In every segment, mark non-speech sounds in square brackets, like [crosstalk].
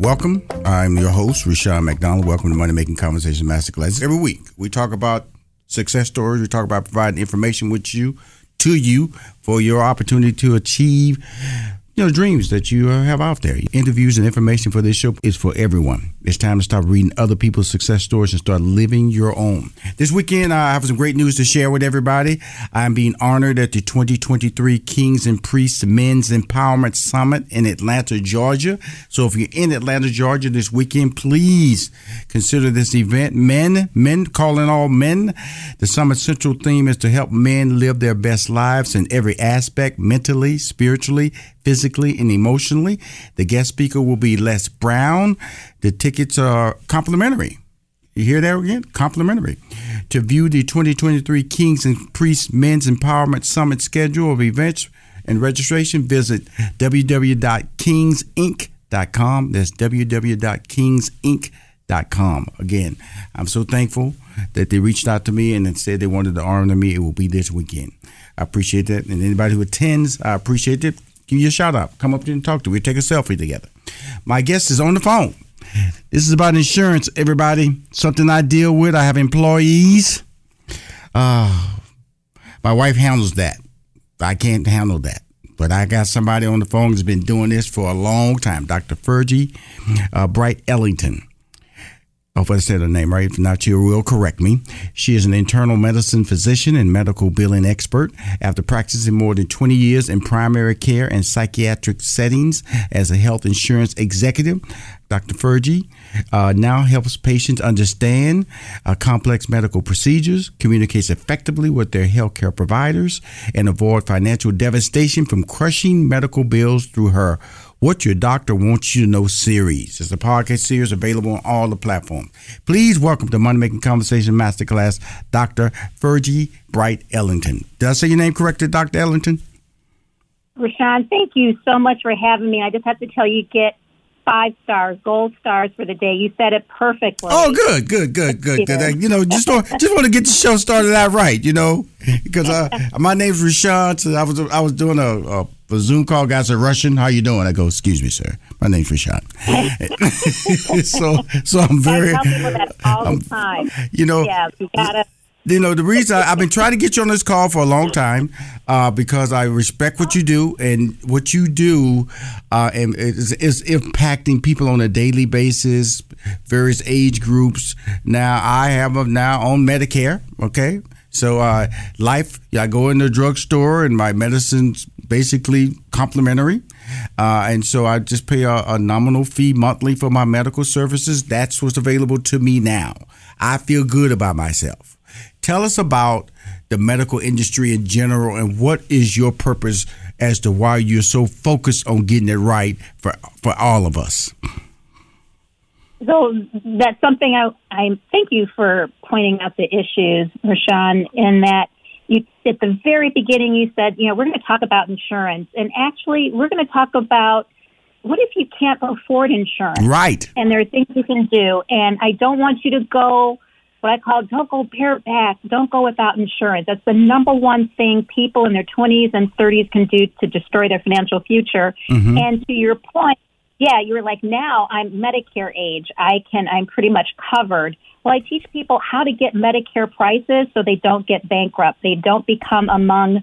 Welcome. I'm your host, Rushion McDonald. Welcome to Money Making Conversation Masterclass. Every week, we talk about success stories. We talk about providing information with you, to you, for your opportunity to achieve you know, dreams that you uh, have out there. Interviews and information for this show is for everyone. It's time to start reading other people's success stories and start living your own. This weekend, I have some great news to share with everybody. I'm being honored at the 2023 Kings and Priests Men's Empowerment Summit in Atlanta, Georgia. So if you're in Atlanta, Georgia this weekend, please consider this event. Men, men calling all men. The summit's central theme is to help men live their best lives in every aspect, mentally, spiritually, physically and emotionally. The guest speaker will be Les Brown. The tickets are complimentary. You hear that again? Complimentary. To view the 2023 Kings and Priests Men's Empowerment Summit schedule of events and registration, visit www.kingsinc.com. That's www.kingsinc.com. Again, I'm so thankful that they reached out to me and said they wanted to honor me. It will be this weekend. I appreciate that. And anybody who attends, I appreciate it give you a shout out. Come up here and talk to me. We take a selfie together. My guest is on the phone. This is about insurance, everybody. Something I deal with. I have employees. Uh, my wife handles that. I can't handle that. But I got somebody on the phone who's been doing this for a long time. Dr. Virgie uh, Bright Ellington. I hope I said her name right. If not, you will correct me. She is an internal medicine physician and medical billing expert. After practicing more than 20 years in primary care and psychiatric settings as a health insurance executive, Dr. Virgie uh, now helps patients understand uh, complex medical procedures, communicates effectively with their healthcare providers, and avoid financial devastation from crushing medical bills through her what Your Doctor Wants You to Know series. It's a podcast series available on all the platforms. Please welcome to Money Making Conversation Masterclass, Dr. Virgie Bright Ellington. Did I say your name correctly, Dr. Ellington? Rushion, thank you so much for having me. I just have to tell you, get five stars, gold stars for the day. You said it perfectly. Oh, good, good, good, good, good. You know, just want, just want to get the show started out right. You know, [laughs] because uh, my name's Rushion. So I was I was doing a, a a Zoom call. Guys are Russian. How you doing? I go, excuse me, sir. My name's Rashad. [laughs] so, so I'm very. [laughs] all I'm, the time. You know. Yeah, you gotta. You know the reason I, have been trying to get you on this call for a long time uh, because I respect what you do and what you do uh, and is, is impacting people on a daily basis, various age groups. Now I have a, now on Medicare. Okay, so uh, life, I go in the drugstore and my medicine's basically complimentary. Uh, and so I just pay a, a, nominal fee monthly for my medical services. That's what's available to me now. I feel good about myself. Tell us about the medical industry in general and what is your purpose as to why you're so focused on getting it right for, for all of us. So that's something I, I thank you for pointing out the issues, Rushion, in that you at the very beginning, you said, you know, we're going to talk about insurance. And actually, we're going to talk about what if you can't afford insurance? Right. And there are things you can do. And I don't want you to go, what I call, don't go bareback. Don't go without insurance. That's the number one thing people in their 20s and 30s can do to destroy their financial future. Mm-hmm. And to your point, yeah, you were like, now I'm Medicare age. I can, I'm pretty much covered. Well, I teach people how to get Medicare prices so they don't get bankrupt. They don't become among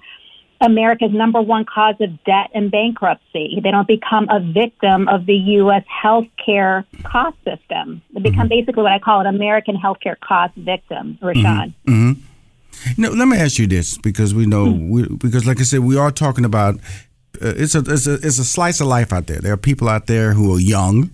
America's number one cause of debt and bankruptcy. They don't become a victim of the U.S. healthcare cost system. They become mm-hmm. basically what I call an American healthcare cost victim, Rushion. Mm-hmm. Mm-hmm. Now, let me ask you this because we know, we, because like I said, we are talking about Uh, it's a it's a it's a slice of life out there. There are people out there who are young,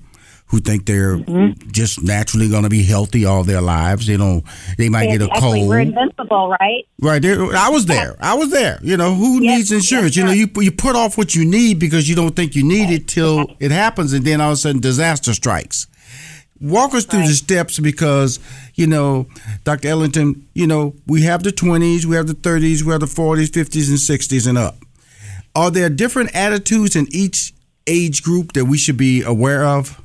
who think they're mm-hmm. just naturally going to be healthy all their lives. They don't. They might get a Exactly. cold. We're invincible, right? Right there, I was there. I was there. You know, who Yes, needs insurance? yes, you know, you you put off what you need because you don't think you need it till it happens, and then all of a sudden disaster strikes. Walk us through the steps because you know, Dr. Ellington. You know, we have the twenties, we have the thirties, we have the forties, fifties, and sixties and up. Are there different attitudes in each age group that we should be aware of?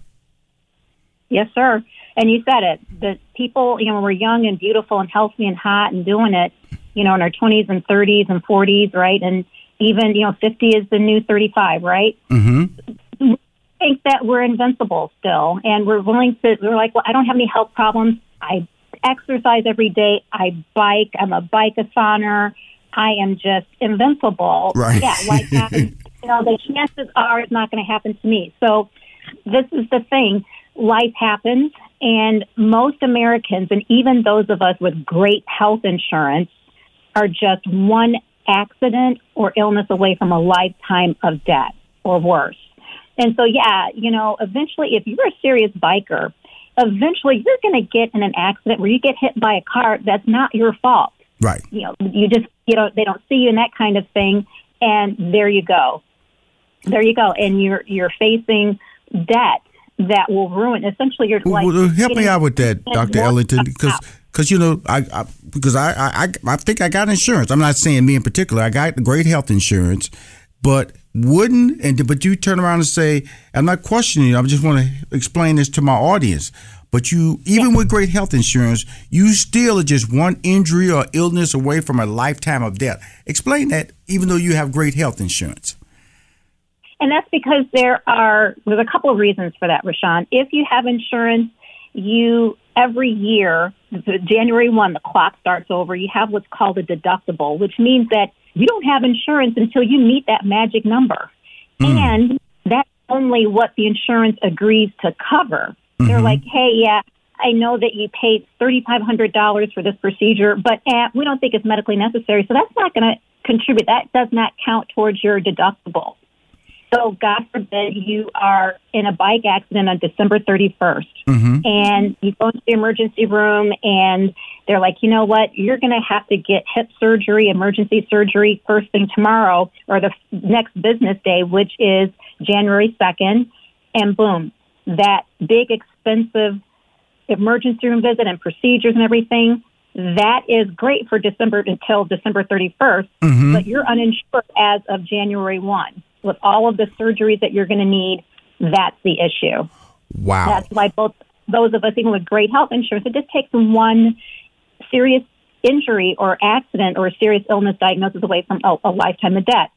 Yes, sir. And you said it. The people, you know, when we're young and beautiful and healthy and hot and doing it, you know, in our 20s and 30s and 40s, right? And even, you know, 50 is the new 35, right? Mm-hmm. think that we're invincible still, and we're willing to. We're like, well, I don't have any health problems. I exercise every day. I bike. I'm a bike-a-thoner. I am just invincible. Right. Yeah, like that. [laughs] you know, the chances are it's not going to happen to me. So this is the thing. Life happens, and most Americans, and even those of us with great health insurance, are just one accident or illness away from a lifetime of debt or worse. And so, yeah, you know, eventually, if you're a serious biker, eventually you're going to get in an accident where you get hit by a car that's not your fault. Right. You know, you just, you know, they don't see you in that kind of thing, and there you go. There you go. And you're, you're facing debt that will ruin, essentially, you're like. well, help me out with that, Doctor Ellington, because because you know I, I because I, I I I think I got insurance. I'm not saying me in particular. I got great health insurance, but wouldn't and but you turn around and say I'm not questioning you. I just want to explain this to my audience. But you, even with great health insurance, you still are just one injury or illness away from a lifetime of death. Explain that, even though you have great health insurance. And that's because there are there's a couple of reasons for that, Rushion. If you have insurance, you every year, January one, the clock starts over. You have what's called a deductible, which means that you don't have insurance until you meet that magic number, hmm. and that's only what the insurance agrees to cover. They're like, hey, yeah. I know that you paid $3,500 for this procedure, but eh, we don't think it's medically necessary. So that's not going to contribute. That does not count towards your deductible. So, God forbid you are in a bike accident on December 31st and you go into the emergency room and they're like, you know what, you're going to have to get hip surgery, emergency surgery first thing tomorrow or the f- next business day, which is January 2nd. And boom, that big, expensive emergency room visit and procedures and everything. That is great for December until December 31st, mm-hmm. but you're uninsured as of January 1. With all of the surgeries that you're going to need, that's the issue. Wow. That's why both those of us, even with great health insurance, it just takes one serious injury or accident or a serious illness diagnosis away from a, a lifetime of debt.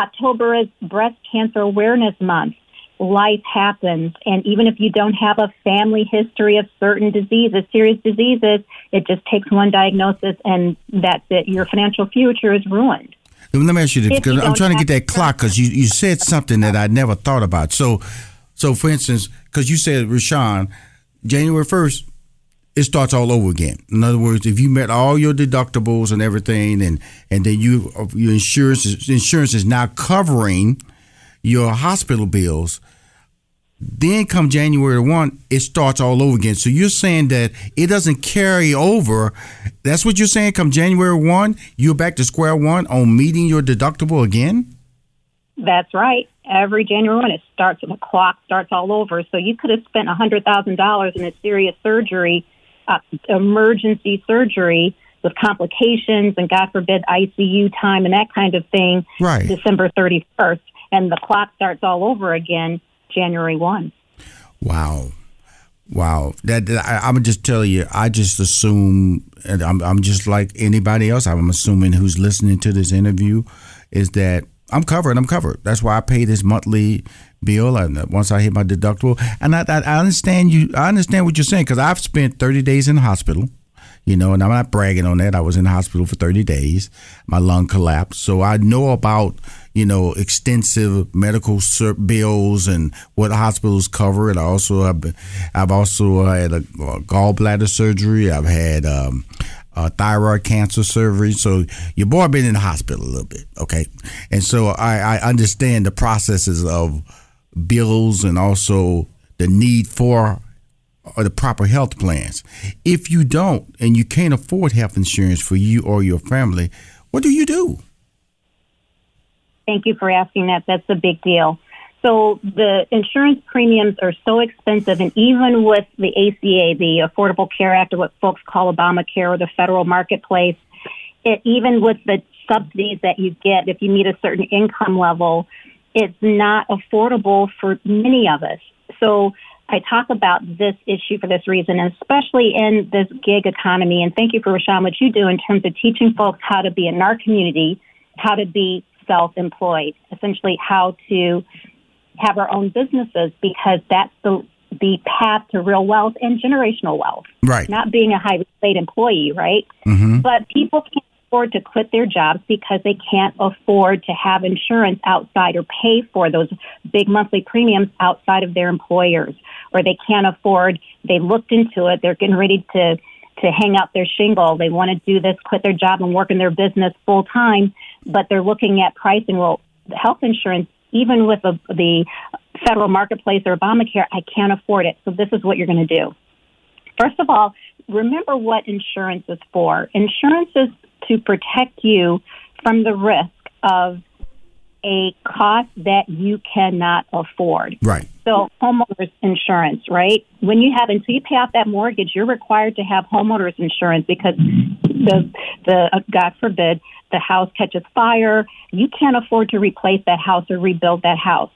October is Breast Cancer Awareness Month. Life happens, and even if you don't have a family history of certain diseases, serious diseases, it just takes one diagnosis, and that's it. Your financial future is ruined. Let me ask you this because I'm trying to get that clock because you, you said something that I never thought about. So, so for instance, because you said Rushion, January first, it starts all over again. In other words, if you met all your deductibles and everything, and and then you your insurance is, insurance is now covering your hospital bills. Then come January one, it starts all over again. So you're saying that it doesn't carry over. That's what you're saying. Come January one, you're back to square one on meeting your deductible again. That's right. Every January when it starts, the clock starts all over. So you could have spent a hundred thousand dollars in a serious surgery, uh, emergency surgery, with complications and God forbid ICU time and that kind of thing. Right. December 31st, and the clock starts all over again January 1. Wow. Wow, that, I, I'm gonna just tell you. I just assume, and I'm, I'm just like anybody else. I'm assuming who's listening to this interview is that I'm covered. I'm covered. That's why I pay this monthly bill. And once I hit my deductible, and I, I, I understand you. I understand what you're saying because I've spent 30 days in the hospital you know, and I'm not bragging on that. I was in the hospital for 30 days. My lung collapsed. So I know about, you know, extensive medical bills and what hospitals cover. And I also have, I've also had a, gallbladder surgery. I've had, um, thyroid cancer surgery. So your boy been in the hospital a little bit, okay? And so I, I understand the processes of bills and also the need for or the proper health plans. If you don't and you can't afford health insurance for you or your family, what do you do? Thank you for asking that. That's a big deal. So the insurance premiums are so expensive, and even with the ACA, the Affordable Care Act, or what folks call Obamacare, or the federal marketplace, it, even with the subsidies that you get if you meet a certain income level, it's not affordable for many of us. So I talk about this issue for this reason, especially in this gig economy. And thank you for Rushion, what you do in terms of teaching folks how to be in our community, how to be self-employed, essentially how to have our own businesses, because that's the the path to real wealth and generational wealth. Right. Not being a highly paid employee, right? Mm-hmm. But people can't afford to quit their jobs because they can't afford to have insurance outside or pay for those big monthly premiums outside of their employers or they can't afford they looked into it they're getting ready to to hang up their shingle they want to do this quit their job and work in their business full time but they're looking at pricing. Well health insurance even with the, the federal marketplace or obamacare i can't afford it. So this is what you're going to do. First of all remember what insurance is for. Insurance is to protect you from the risk of a cost that you cannot afford. Right. So homeowners insurance, right? When you have until you pay off that mortgage, you're required to have homeowners insurance because the the uh, God forbid the house catches fire, you can't afford to replace that house or rebuild that house.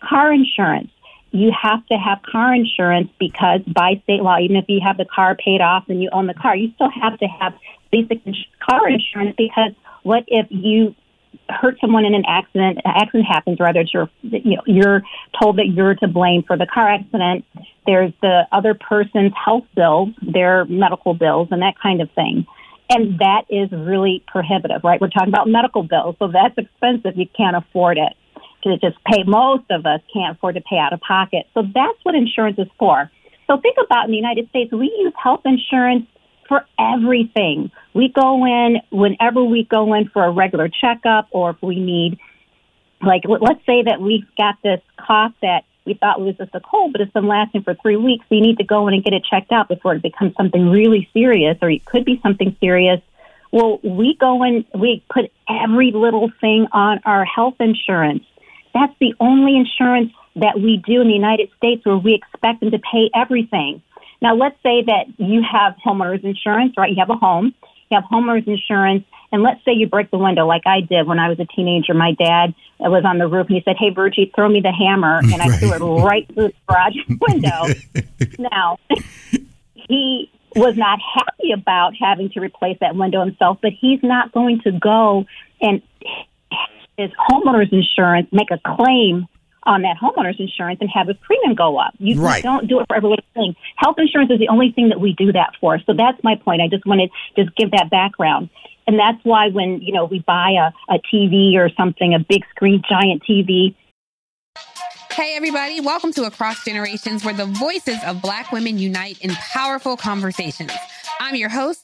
Car insurance. You have to have car insurance because by state law, even if you have the car paid off and you own the car, you still have to have basic car insurance because what if you hurt someone in an accident, an accident happens, rather it's your, you know, you're told that you're to blame for the car accident. There's the other person's health bills, their medical bills, and that kind of thing. And that is really prohibitive, right? We're talking about medical bills, so that's expensive. You can't afford it. To just pay, most of us can't afford to pay out of pocket. So that's what insurance is for. So think about in the United States, we use health insurance for everything. We go in whenever we go in for a regular checkup or if we need, like, let's say that we've got this cough that we thought was just a cold, but it's been lasting for three weeks. We need to go in and get it checked out before it becomes something really serious or it could be something serious. Well, we go in, we put every little thing on our health insurance. That's the only insurance that we do in the United States where we expect them to pay everything. Now, let's say that you have homeowners insurance, right? You have a home, you have homeowners insurance, and let's say you break the window like I did when I was a teenager. My dad was on the roof and he said, Hey, Virgie, throw me the hammer. And I right. threw it [laughs] right through the garage [laughs] window. now, [laughs] he was not happy about having to replace that window himself, but he's not going to go and his homeowner's insurance make a claim on that homeowner's insurance and have his premium go up. You, right. don't do it for every little thing. Health insurance is the only thing that we do that for. So that's my point. I just wanted to just give that background. And that's why when, you know, we buy a, a TV or something, a big screen, giant TV, Hey, everybody, welcome to Across Generations, where the voices of Black women unite in powerful conversations. I'm your host,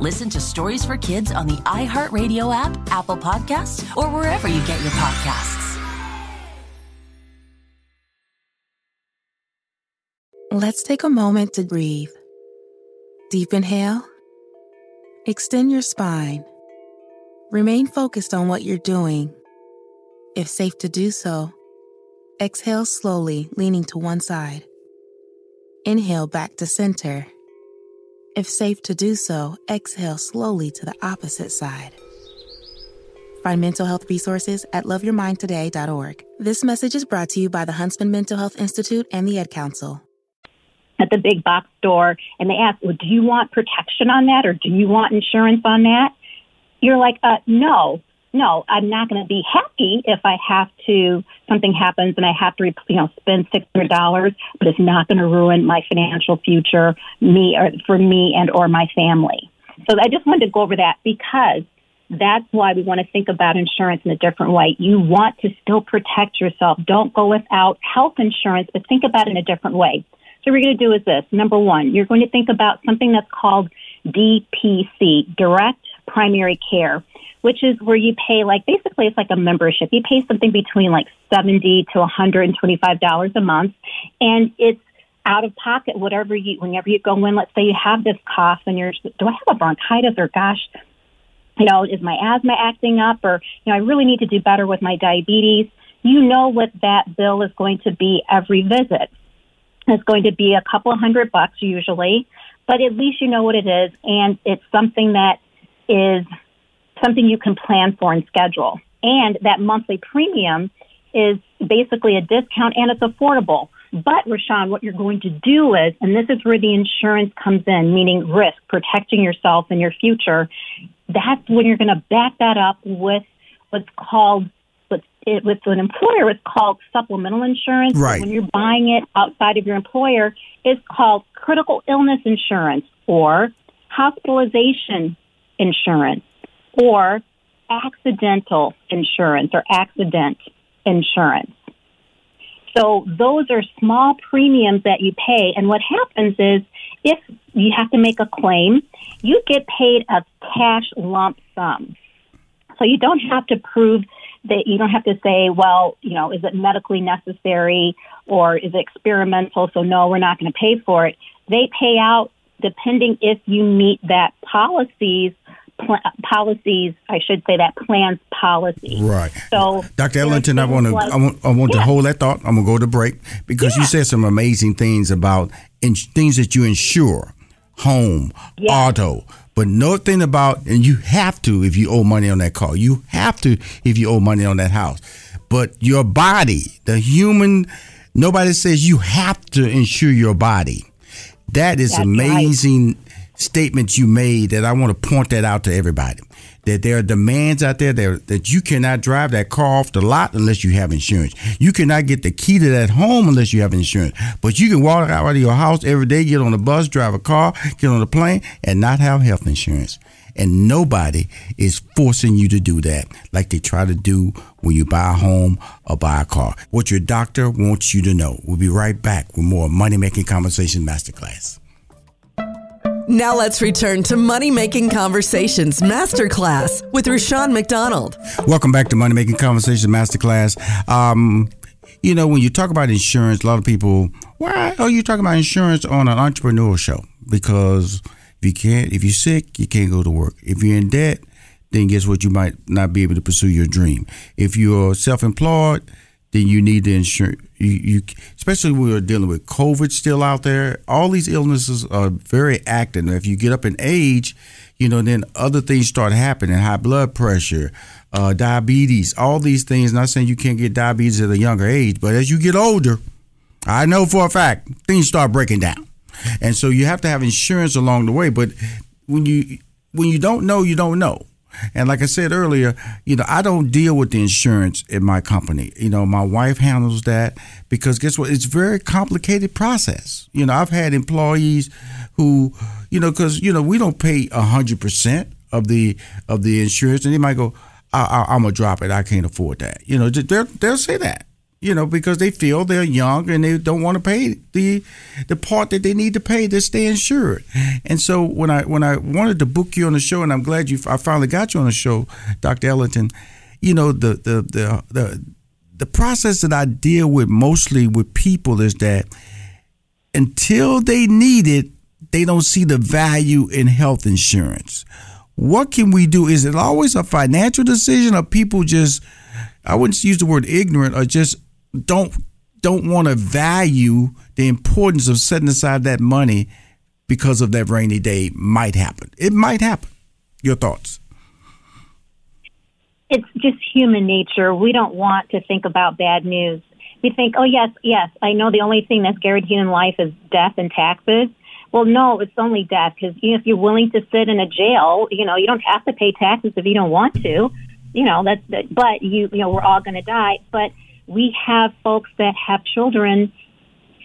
Listen to Stories for Kids on the iHeartRadio app, Apple Podcasts, or wherever you get your podcasts. Let's take a moment to breathe. Deep inhale. Extend your spine. Remain focused on what you're doing. If safe to do so, exhale slowly, leaning to one side. Inhale back to center. If safe to do so, exhale slowly to the opposite side. Find mental health resources at loveyourmindtoday.org. This message is brought to you by the Huntsman Mental Health Institute and the Ad Council. at the big box store and they ask, well, do you want protection on that or do you want insurance on that? You're like, uh, no, no, I'm not going to be happy if I have to, something happens and I have to, you know, spend $600, but it's not going to ruin my financial future, me or for me and or my family. So I just wanted to go over that because that's why we want to think about insurance in a different way. You want to still protect yourself. Don't go without health insurance, but think about it in a different way. So what we're going to do is this. Number one, you're going to think about something that's called DPC, direct primary care, which is where you pay like basically it's like a membership. You pay something between like 70 to $125 a month and it's out of pocket whatever you whenever you go in, let's say you have this cough and you're do I have a bronchitis or gosh, you know, is my asthma acting up or you know, I really need to do better with my diabetes. You know what that bill is going to be every visit. It's going to be a couple hundred bucks usually, but at least you know what it is and it's something that is something you can plan for and schedule. And that monthly premium is basically a discount and it's affordable. But Rushion, what you're going to do is, and this is where the insurance comes in, meaning risk, protecting yourself and your future. That's when you're going to back that up with what's called it, eh, with an employer, it's called supplemental insurance. Right. When you're buying it outside of your employer, it's called critical illness insurance or hospitalization insurance or accidental insurance or accident insurance. So those are small premiums that you pay. And what happens is if you have to make a claim, you get paid a cash lump sum. So you don't have to prove that you don't have to say, well, you know, is it medically necessary or is it experimental? So no, we're not going to pay for it. They pay out depending if you meet that policies, pl- policies, I should say that plans policy. Right. So Dr. Ellington, I want to like- I want, I want to hold that thought. I'm gonna go to break because you said some amazing things about in, things that you insure, home, auto, but nothing about and you have to if you owe money on that car. You have to if you owe money on that house. But your body, the human, nobody says you have to insure your body. That is That's amazing statement you made that I want to point that out to everybody. That there are demands out there that, that you cannot drive that car off the lot unless you have insurance. You cannot get the key to that home unless you have insurance. But you can walk out of your house every day, get on a bus, drive a car, get on a plane, and not have health insurance. And nobody is forcing you to do that like they try to do when you buy a home or buy a car. What your doctor wants you to know. We'll be right back with more Money Making Conversation Masterclass. Now let's return to Money Making Conversations Masterclass with Rushion McDonald. Welcome back to Money Making Conversations Masterclass. Um, you know, when you talk about insurance, a lot of people, why are you talking about insurance on an entrepreneur show? Because if you can't, if you're sick, you can't go to work. If you're in debt, then guess what? You might not be able to pursue your dream. If you're self-employed, then you need the insurance. You, you, especially when we're dealing with COVID still out there. All these illnesses are very active. If you get up in age, you know, then other things start happening: high blood pressure, uh, diabetes, all these things. Not saying you can't get diabetes at a younger age, but as you get older, I know for a fact things start breaking down, and so you have to have insurance along the way. But when you when you don't know, you don't know. And like I said earlier, you know, I don't deal with the insurance in my company. You know, my wife handles that because guess what? It's a very complicated process. You know, I've had employees who, you know, because you know we don't pay hundred percent of the of the insurance, and they might go, I, am gonna drop it. I can't afford that." You know, they'll they'll say that you know, because they feel they're young and they don't want to pay the the part that they need to pay to stay insured. And so when I when I wanted to book you on the show, and I'm glad you I finally got you on the show, Dr. Ellington, you know the the the the the process that I deal with mostly with people is that until they need it, they don't see the value in health insurance. What can we do? Is it always a financial decision, or people just I wouldn't use the word ignorant, or just don't don't want to value the importance of setting aside that money because of that rainy day might happen. It might happen. Your thoughts? It's just human nature. We don't want to think about bad news. We think, oh, yes, yes, I know the only thing that's guaranteed in life is death and taxes. Well, no, it's only death because you know, if you're willing to sit in a jail, you know, you don't have to pay taxes if you don't want to. You know, that's, that, but you, you know, we're all going to die. But we have folks that have children,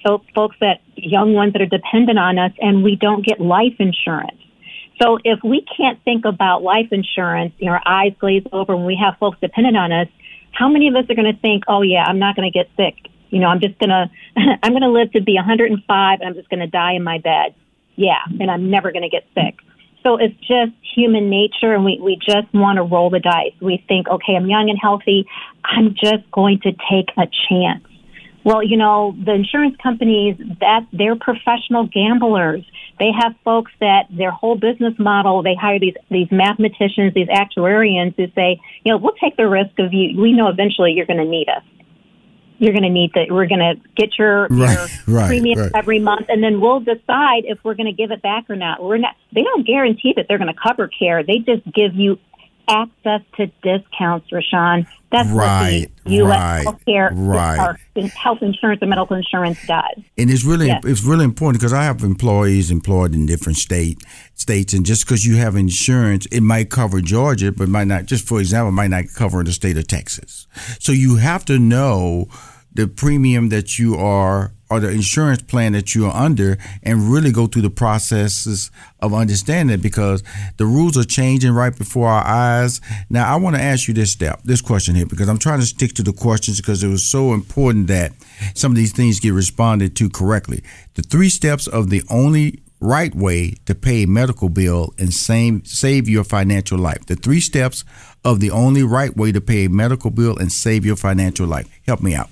so folks that young ones that are dependent on us, and we don't get life insurance. So if we can't think about life insurance, you know, our eyes glaze over when we have folks dependent on us, how many of us are going to think, oh yeah, I'm not going to get sick. You know, I'm just going [laughs] to, I'm going to live to be 105 and I'm just going to die in my bed. Yeah. And I'm never going to get sick. So it's just human nature and we, we just want to roll the dice. We think, okay, I'm young and healthy. I'm just going to take a chance. Well, you know, the insurance companies, that they're professional gamblers. They have folks that their whole business model, they hire these, these mathematicians, these actuarians who say, you know, we'll take the risk of you. We know eventually you're going to need us you're going to need that. We're going to get your, right, your right, premium right. every month, and then we'll decide if we're going to give it back or not. We're not. They don't guarantee that they're going to cover care. They just give you access to discounts, Rushion. That's right, what the U.S. Right, healthcare, right. health insurance and medical insurance does. And it's really yes. it's really important because I have employees employed in different state states, and just because you have insurance, it might cover Georgia, but might not. Just for example, might not cover the state of Texas. So you have to know the premium that you are or the insurance plan that you are under and really go through the processes of understanding because the rules are changing right before our eyes. Now, I want to ask you this step, this question here, because I'm trying to stick to the questions because it was so important that some of these things get responded to correctly. The three steps of the only right way to pay a medical bill and save, save your financial life. The three steps of the only right way to pay a medical bill and save your financial life. Help me out.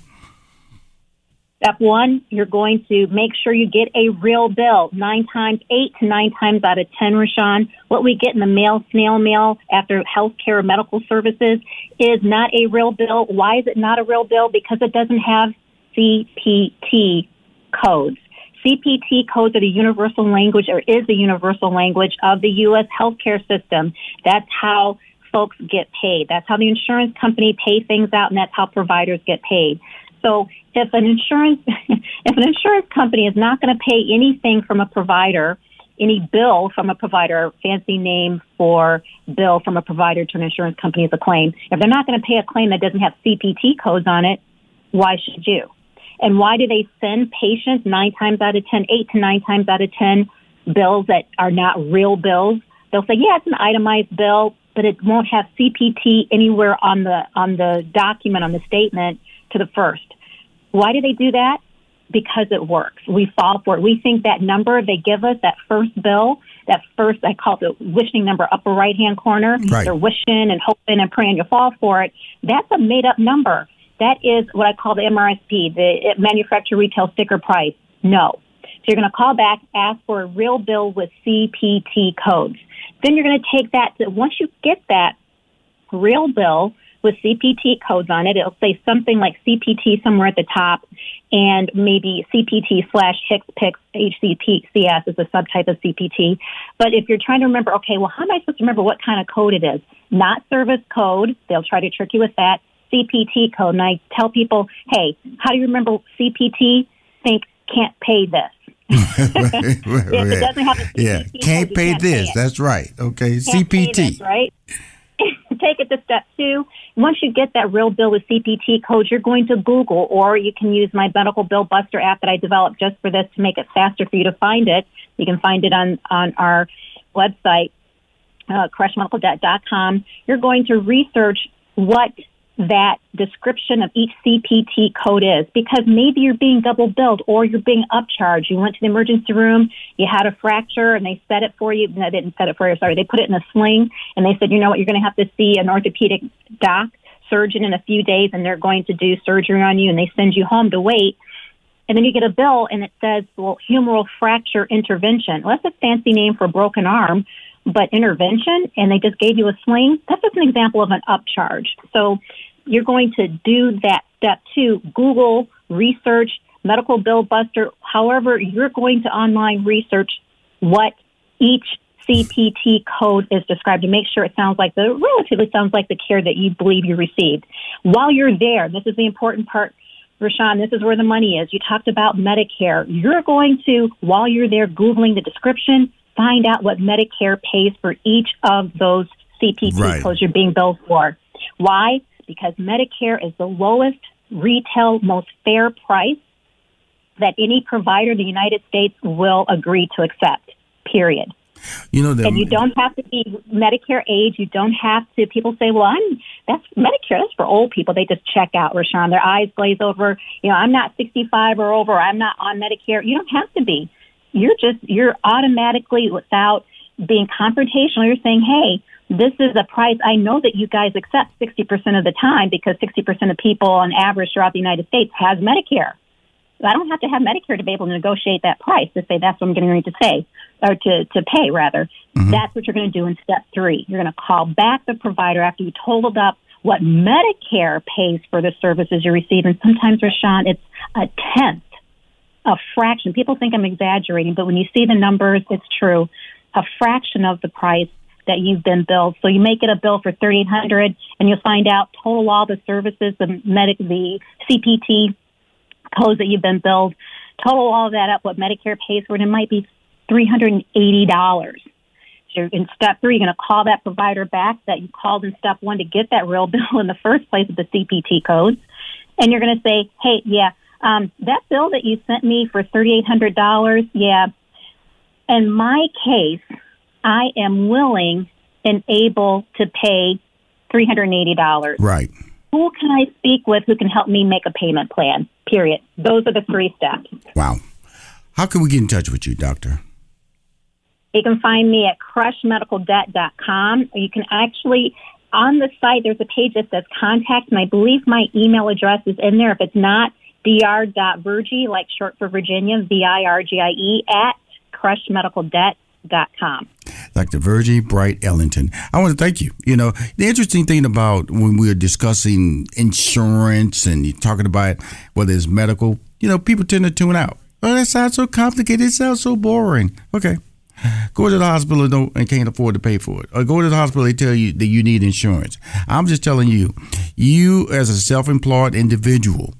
Step one, you're going to make sure you get a real bill. Nine times, eight to nine times out of ten, Rushion, what we get in the mail, snail mail after healthcare or medical services is not a real bill. Why is it not a real bill? Because it doesn't have CPT codes. CPT codes are the universal language or is the universal language of the U.S. healthcare system. That's how folks get paid. That's how the insurance company pay things out and that's how providers get paid. So if an insurance [laughs] if an insurance company is not going to pay anything from a provider, any bill from a provider, fancy name for bill from a provider to an insurance company is a claim. If they're not going to pay a claim that doesn't have CPT codes on it, why should you? And why do they send patients nine times out of ten, eight to nine times out of ten bills that are not real bills? They'll say, yeah, it's an itemized bill, but it won't have CPT anywhere on the on the document on the statement to the first. Why do they do that? because it works. We fall for it. We think that number they give us, that first bill, that first, I call it the wishing number, upper right hand corner. Mm-hmm. Right. They're wishing and hoping and praying you fall for it. That's a made up number. That is what I call the MRSP, the manufacturer retail sticker price. No. So you're going to call back, ask for a real bill with CPT codes. Then you're going to take that. To, once you get that real bill with CPT codes on it, it'll say something like CPT somewhere at the top, and maybe CPT slash HCPCS HCPCS is a subtype of CPT. But if you're trying to remember, okay, well, how am I supposed to remember what kind of code it is? Not service code. They'll try to trick you with that. CPT code. And I tell people, hey, how do you remember CPT? Think can't pay this. [laughs] right, right, [laughs] If it doesn't have a yeah, can't pay can't this. it. That's right. Okay, Can't pay CPT. this, right? Take it to step two. Once you get that real bill with CPT codes, you're going to Google, or you can use my Medical Bill Buster app that I developed just for this to make it faster for you to find it. You can find it on on our website, uh, crushmedicaldebt.com. You're going to research what that description of each CPT code is because maybe you're being double billed or you're being upcharged. You went to the emergency room, you had a fracture, and they set it for you. No, they didn't set it for you. Sorry, they put it in a sling, and they said, you know what, you're going to have to see an orthopedic doc surgeon in a few days, and they're going to do surgery on you, and they send you home to wait. And then you get a bill, and it says, well, humeral fracture intervention. Well, that's a fancy name for broken arm but intervention and they just gave you a sling, that's just an example of an upcharge. So you're going to do that step two, Google, research, medical bill buster, however you're going to online research what each CPT code is described to make sure it sounds like the relatively sounds like the care that you believe you received. While you're there, this is the important part, Rushion, this is where the money is. You talked about Medicare. You're going to, while you're there Googling the description, find out what Medicare pays for each of those CPT Right. codes you're being billed for. Why? Because Medicare is the lowest retail, most fair price that any provider in the United States will agree to accept, period. You know, And you don't have to be Medicare age. You don't have to. People say, "Well, I'm that's Medicare. That's for old people." They just check out, Rushion. Their eyes glaze over. You know, I'm not 65 or over. I'm not on Medicare. You don't have to be. You're just you're automatically without being confrontational. You're saying, "Hey, this is a price I know that you guys accept 60% of the time because 60% of people on average throughout the United States has Medicare." I don't have to have Medicare to be able to negotiate that price to say that's what I'm getting ready to say or to, to pay rather. Mm-hmm. That's what you're going to do in step three. You're going to call back the provider after you totaled up what Medicare pays for the services you receive. And sometimes, Rushion, it's a tenth, a fraction. People think I'm exaggerating, but when you see the numbers, it's true. A fraction of the price that you've been billed. So you make it a bill for thirty eight hundred, and you'll find out total all the services, the medic, the CPT codes that you've been billed, total all that up, what Medicare pays for it, it might be $380. So in step three, you're going to call that provider back that you called in step one to get that real [laughs] bill in the first place with the CPT codes. And you're going to say, hey, yeah, um, that bill that you sent me for $3,800, yeah, in my case, I am willing and able to pay $380 right. who can I speak with who can help me make a payment plan? Period. Those are the three steps. Wow. How can we get in touch with you, doctor? You can find me at crushmedicaldebt.com. You can actually, on the site, there's a page that says contact, and I believe my email address is in there. If it's not, dr.virgie, like short for Virginia, V-I-R-G-I-E, at crushmedicaldebt.com. Dr. Virgie Bright Ellington. I want to thank you. You know, the interesting thing about when we are discussing insurance and you're talking about whether it's medical, you know, people tend to tune out. Oh, that sounds so complicated. It sounds so boring. Okay. Go to the hospital and, don't, and can't afford to pay for it. Or go to the hospital, they tell you that you need insurance. I'm just telling you, you as a self employed individual,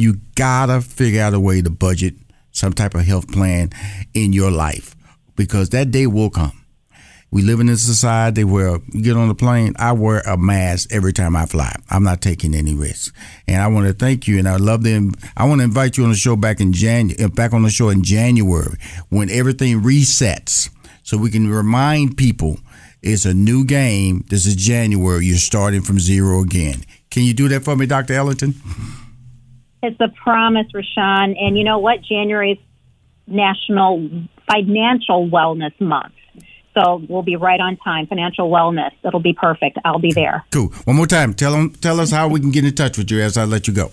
you gotta figure out a way to budget some type of health plan in your life because that day will come. We live in a society where you get on the plane, I wear a mask every time I fly. I'm not taking any risks. And I want to thank you and I love them. I want to invite you on the show back in January, uh, back on the show in January when everything resets so we can remind people it's a new game. This is January. You're starting from zero again. Can you do that for me, Dr. Ellington? [laughs] It's a promise, Rushion. And you know what? January is National Financial Wellness Month. So we'll be right on time. Financial wellness. It'll be perfect. I'll be there. Cool. One more time. Tell them, tell us how we can get in touch with you as I let you go.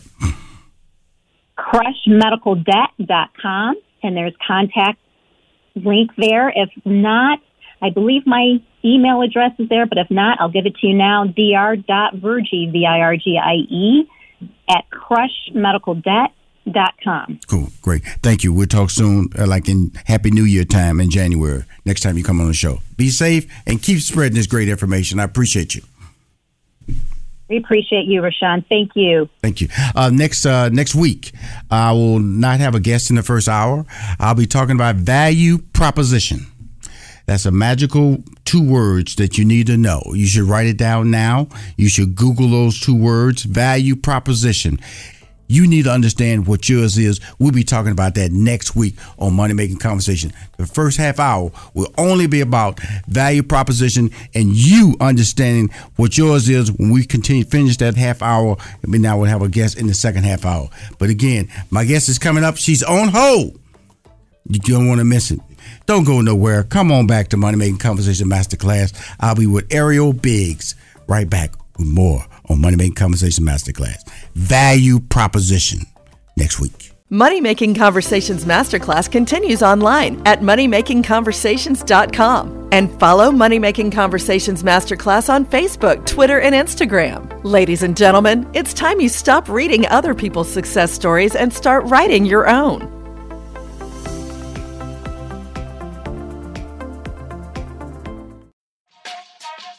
Crushmedicaldebt.com and there's contact link there. If not, I believe my email address is there, but if not, I'll give it to you now. dr.virgie, V-I-R-G-I-E, at crushmedicaldebt.com. Cool. Great. Thank you. We'll talk soon, uh, like in Happy New Year time in January, next time you come on the show. Be safe and keep spreading this great information. I appreciate you. We appreciate you, Rushion. Thank you. Thank you. Uh, next uh, next week, I will not have a guest in the first hour. I'll be talking about value proposition. That's a magical two words that you need to know. You should write it down now. You should Google those two words, value proposition. You need to understand what yours is. We'll be talking about that next week on Money Making Conversation. The first half hour will only be about value proposition and you understanding what yours is. When we continue finish that half hour, I mean, now we'll have a guest in the second half hour. But again, my guest is coming up. She's on hold. You don't want to miss it. Don't go nowhere. Come on back to Money Making Conversation Masterclass. I'll be with Ariel Biggs right back with more on Money Making Conversation Masterclass. Value proposition next week. Money Making Conversations Masterclass continues online at moneymakingconversations.com and follow Money Making Conversations Masterclass on Facebook, Twitter, and Instagram. Ladies and gentlemen, it's time you stop reading other people's success stories and start writing your own.